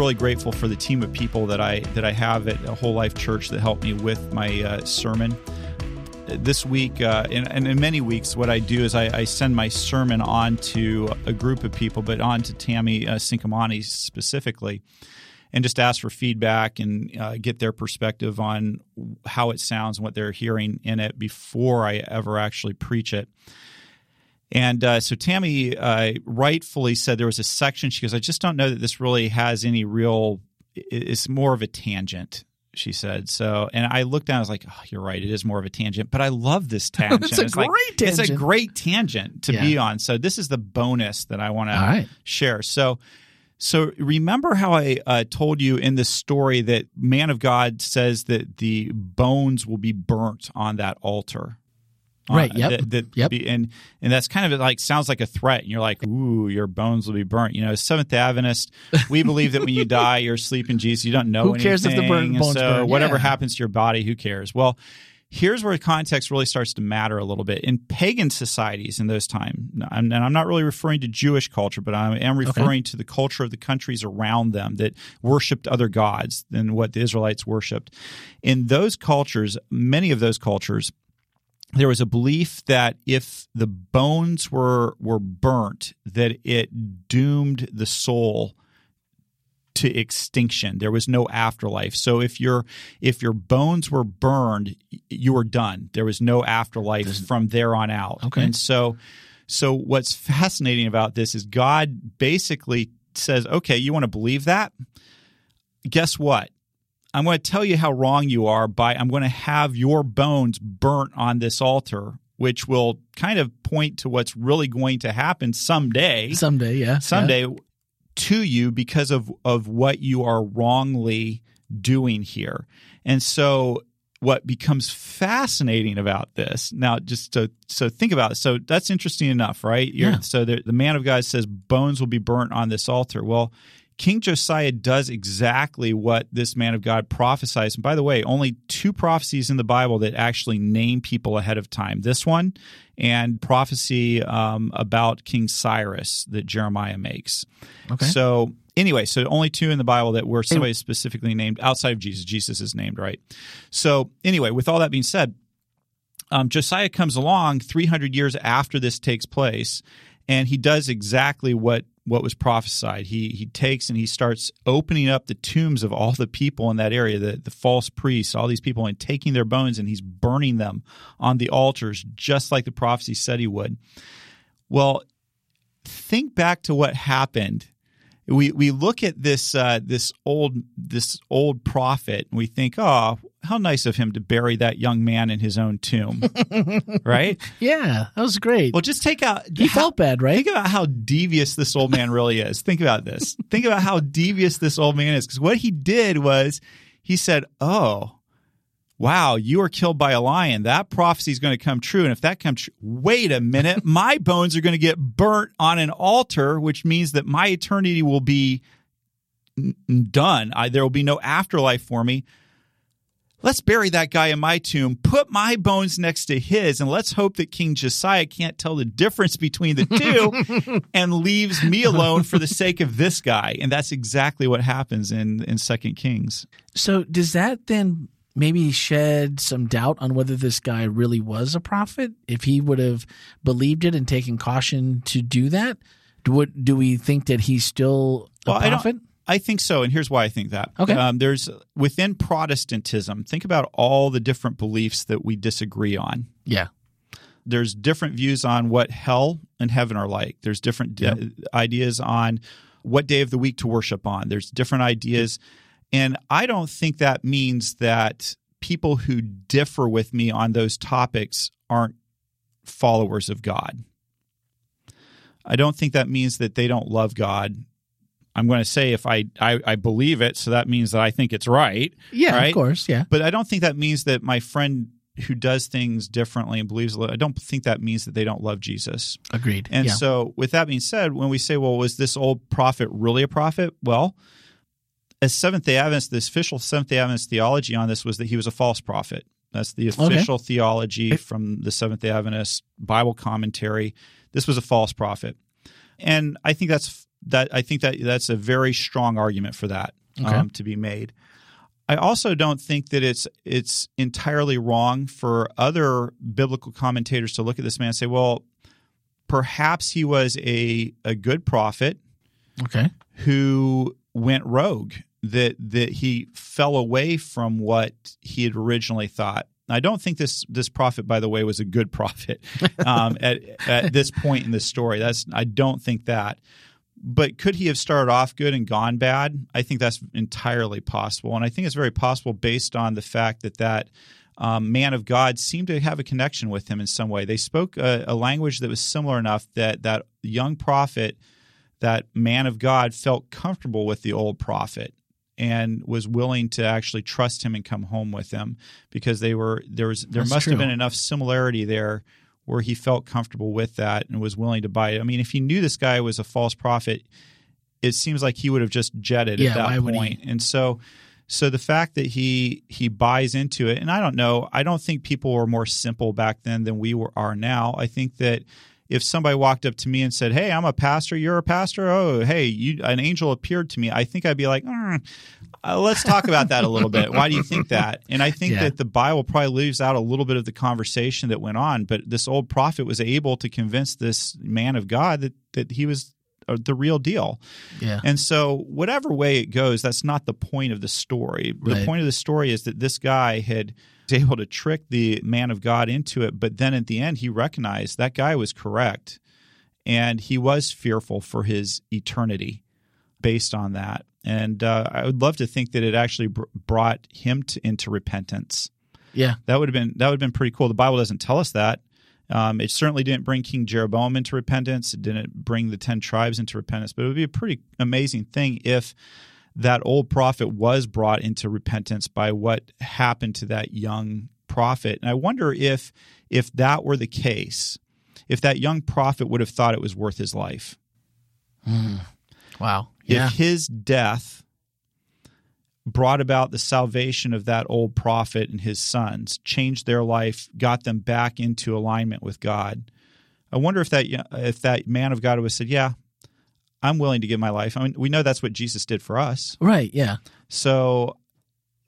really grateful for the team of people that I that I have at Whole Life Church that help me with my uh, sermon. This week, uh, and, and, in many weeks, what I do is I, I, send my sermon on to a group of people, but on to Tammy uh, specifically, and just ask for feedback and uh, get their perspective on how it sounds and what they're hearing in it before I ever actually preach it. And uh, so Tammy uh, rightfully said there was a section. She goes, I just don't know that this really has any real, it's more of a tangent, she said. So, and I looked down, I was like, oh, you're right. It is more of a tangent, but I love this tangent. it's a it's great like, tangent. It's a great tangent to Yeah. be on. So, this is the bonus that I want All to right. share. So, so remember how I uh, told you in this story that man of God says that the bones will be burnt on that altar. Right, yep, that- that yep. be- and and that's kind of like sounds like a threat, and you're like, "Ooh, your bones will be burnt." You know, Seventh Adventist, we believe that when you die, you're asleep in Jesus. You don't know Who cares if the burn- bones so burn? whatever Yeah. happens to your body, who cares? Well, here's where context really starts to matter a little bit in pagan societies in those times. And I'm not really referring to Jewish culture, but I am referring to the culture of the countries around them that worshipped other gods than what the Israelites worshipped. In those cultures, many of those cultures, there was a belief that if the bones were were burnt, that it doomed the soul to extinction. There was no afterlife. So if your if your bones were burned, you were done. There was no afterlife from there on out. Okay. And so so what's fascinating about this is God basically says, "Okay, you want to believe that? Guess what? I'm going to tell you how wrong you are by I'm going to have your bones burnt on this altar." Which will kind of point to what's really going to happen someday Someday, yeah. someday to you because of of what you are wrongly doing here. And so what becomes fascinating about this now just to so think about it so that's interesting enough right You're- Yeah. so the, the man of god says bones will be burnt on this altar well king josiah does exactly what this man of god prophesies and by the way only two prophecies in the bible that actually name people ahead of time this one and prophecy um, about king cyrus that jeremiah makes Okay. so anyway, so only two in the Bible that were somebody specifically named outside of Jesus. Jesus is named, right? So anyway, with all that being said, um, Josiah comes along 300 years after this takes place, and he does exactly what what was prophesied. He he takes and he starts opening up the tombs of all the people in that area, the the false priests, all these people, and taking their bones and he's burning them on the altars, just like the prophecy said he would. Well, think back to what happened we we look at this uh, this old this old prophet and we think, oh, how nice of him to bury that young man in his own tomb, right? Yeah, that was great. Well, just take out. he felt bad, right? Think about how devious this old man really is. Think about this. Think about how devious this old man is. Because what he did was he said, Oh, wow, you are killed by a lion. That prophecy is going to come true. And if that comes true, wait a minute, my bones are going to get burnt on an altar, which means that my eternity will be done. I, there will be no afterlife for me. Let's bury that guy in my tomb, put my bones next to his, and let's hope that King Josiah can't tell the difference between the two and leaves me alone for the sake of this guy. And that's exactly what happens in, in Second Kings. So does that then maybe shed some doubt on whether this guy really was a prophet? If he would have believed it and taken caution to do that, do, what, do we think that he's still a Well, I don't- prophet? I think so, and here's why I think that. Okay. Um, there's within Protestantism. Think about all the different beliefs that we disagree on. Yeah. There's different views on what hell and heaven are like. There's different di- Yep. ideas on what day of the week to worship on. There's different ideas, and I don't think that means that people who differ with me on those topics aren't followers of God. I don't think that means that they don't love God. I'm going to say if I, I I believe it, so that means that I think it's right. Yeah, Right? of course. Yeah. But I don't think that means that my friend who does things differently and believes. I don't think that means that they don't love Jesus. Agreed. And yeah. so, with that being said, when we say, "Well, was this old prophet really a prophet?" Well, as Seventh Day Adventist, the official Seventh Day Adventist theology on this was that he was a false prophet. That's the official theology from the Seventh Day Adventist Bible commentary. This was a false prophet, and I think that's that I think that that's a very strong argument for that Okay. um, to be made. I also don't think that it's it's entirely wrong for other biblical commentators to look at this man and say, well, perhaps he was a a good prophet Okay. who went rogue that that he fell away from what he had originally thought. I don't think this this prophet, by the way, was a good prophet um, at at this point in the story. That's I don't think that. But could he have started off good and gone bad? I think that's entirely possible, and I think it's very possible based on the fact that that um, man of God seemed to have a connection with him in some way. They spoke a, a language that was similar enough that that young prophet that man of God felt comfortable with the old prophet and was willing to actually trust him and come home with him because they were there was there That's must true. have been enough similarity there where he felt comfortable with that and was willing to buy it. I mean, if he knew this guy was a false prophet, it seems like he would have just jetted Yeah, at that point. And so so the fact that he he buys into it, and I don't know, I don't think people were more simple back then than we were, are now. I think that if somebody walked up to me and said, "Hey, I'm a pastor. You're a pastor. Oh, hey, you an angel appeared to me," I think I'd be like, "Mm, uh, "Let's talk about that a little bit. Why do you think that?" And I think Yeah. that the Bible probably leaves out a little bit of the conversation that went on. But this old prophet was able to convince this man of God that that he was uh, the real deal. Yeah. And so, whatever way it goes, that's not the point of the story. The point of the story is that this guy had was able to trick the man of God into it, but then at the end, he recognized that guy was correct, and he was fearful for his eternity based on that. And uh, I would love to think that it actually br- brought him to, into repentance. Yeah. That would have been that would have been pretty cool. The Bible doesn't tell us that. Um, it certainly didn't bring King Jeroboam into repentance. It didn't bring the ten tribes into repentance. But it would be a pretty amazing thing if that old prophet was brought into repentance by what happened to that young prophet. And I wonder if if that were the case, if that young prophet would have thought it was worth his life. Wow. Yeah. If his death brought about the salvation of that old prophet and his sons, changed their life, got them back into alignment with God. I wonder if that if that man of God would have said, "Yeah, I'm willing to give my life." I mean, we know that's what Jesus did for us. Right. Yeah. So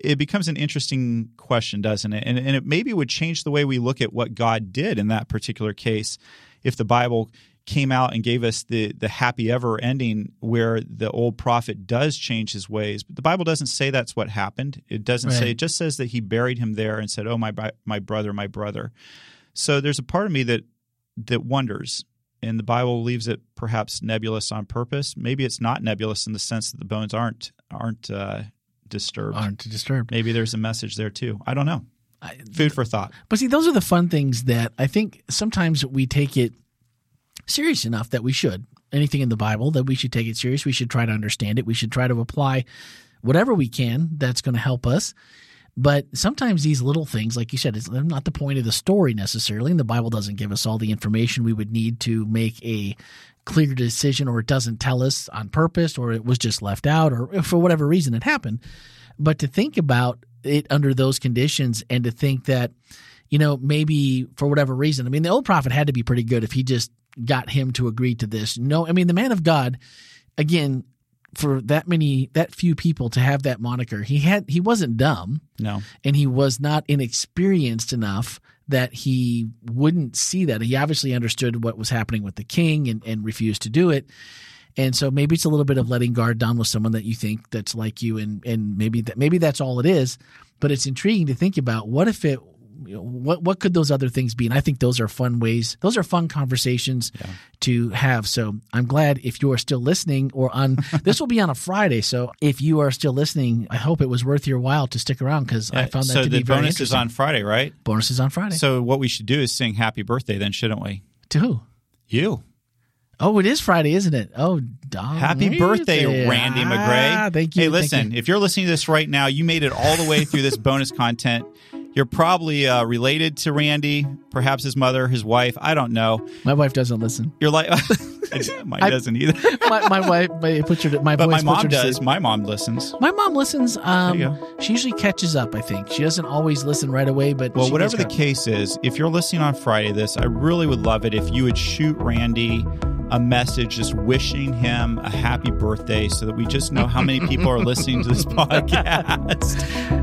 it becomes an interesting question, doesn't it? And, and it maybe would change the way we look at what God did in that particular case if the Bible came out and gave us the the happy ever ending where the old prophet does change his ways. But the Bible doesn't say that's what happened. It doesn't say it just says that he buried him there and said, "Oh my my brother, my brother." So there's a part of me that that wonders and the Bible leaves it perhaps nebulous on purpose. Maybe it's not nebulous in the sense that the bones aren't aren't uh, disturbed. Aren't disturbed. Maybe there's a message there too. I don't know. I- Food for thought. But see, those are the fun things that I think sometimes we take it serious enough that we should. Anything in the Bible that we should take it serious. We should try to understand it. We should try to apply whatever we can that's going to help us. But sometimes these little things, like you said, it's not the point of the story necessarily. And the Bible doesn't give us all the information we would need to make a clear decision, or it doesn't tell us on purpose, or it was just left out, or for whatever reason it happened. But to think about it under those conditions and to think that, you know, maybe for whatever reason, I mean, the old prophet had to be pretty good if he just got him to agree to this. No, I mean, the man of God, again, for that many, that few people to have that moniker, he had, he wasn't dumb No. and he was not inexperienced enough that he wouldn't see that. He obviously understood what was happening with the king and, and refused to do it. And so maybe it's a little bit of letting guard down with someone that you think that's like you, and and maybe that maybe that's all it is. But it's intriguing to think about what if it, you know, what what could those other things be? And I think those are fun ways. Those are fun conversations to have. So I'm glad if you are still listening, or on this will be on a Friday. So if you are still listening, I hope it was worth your while to stick around because I found that so to the be very bonus is on Friday, right? Bonus is on Friday. So what we should do is sing happy birthday then, shouldn't we? to who? You. Oh, it is Friday, isn't it? Oh. Happy birthday, Randy McGray. Ah, thank you. Hey, listen, you. if you're listening to this right now, you made it all the way through this bonus content. You're probably uh, related to Randy, perhaps his mother, his wife. I don't know. My wife doesn't listen. You're like, mine I- doesn't either. My, my wife, my, puts her to, my But my mom does. My mom listens. My mom listens. Um, she usually catches up. I think she doesn't always listen right away, but Well, whatever the case is, if you're listening on Friday, this I really would love it if you would shoot Randy a message just wishing him a happy birthday so that we just know how many people are listening to this podcast.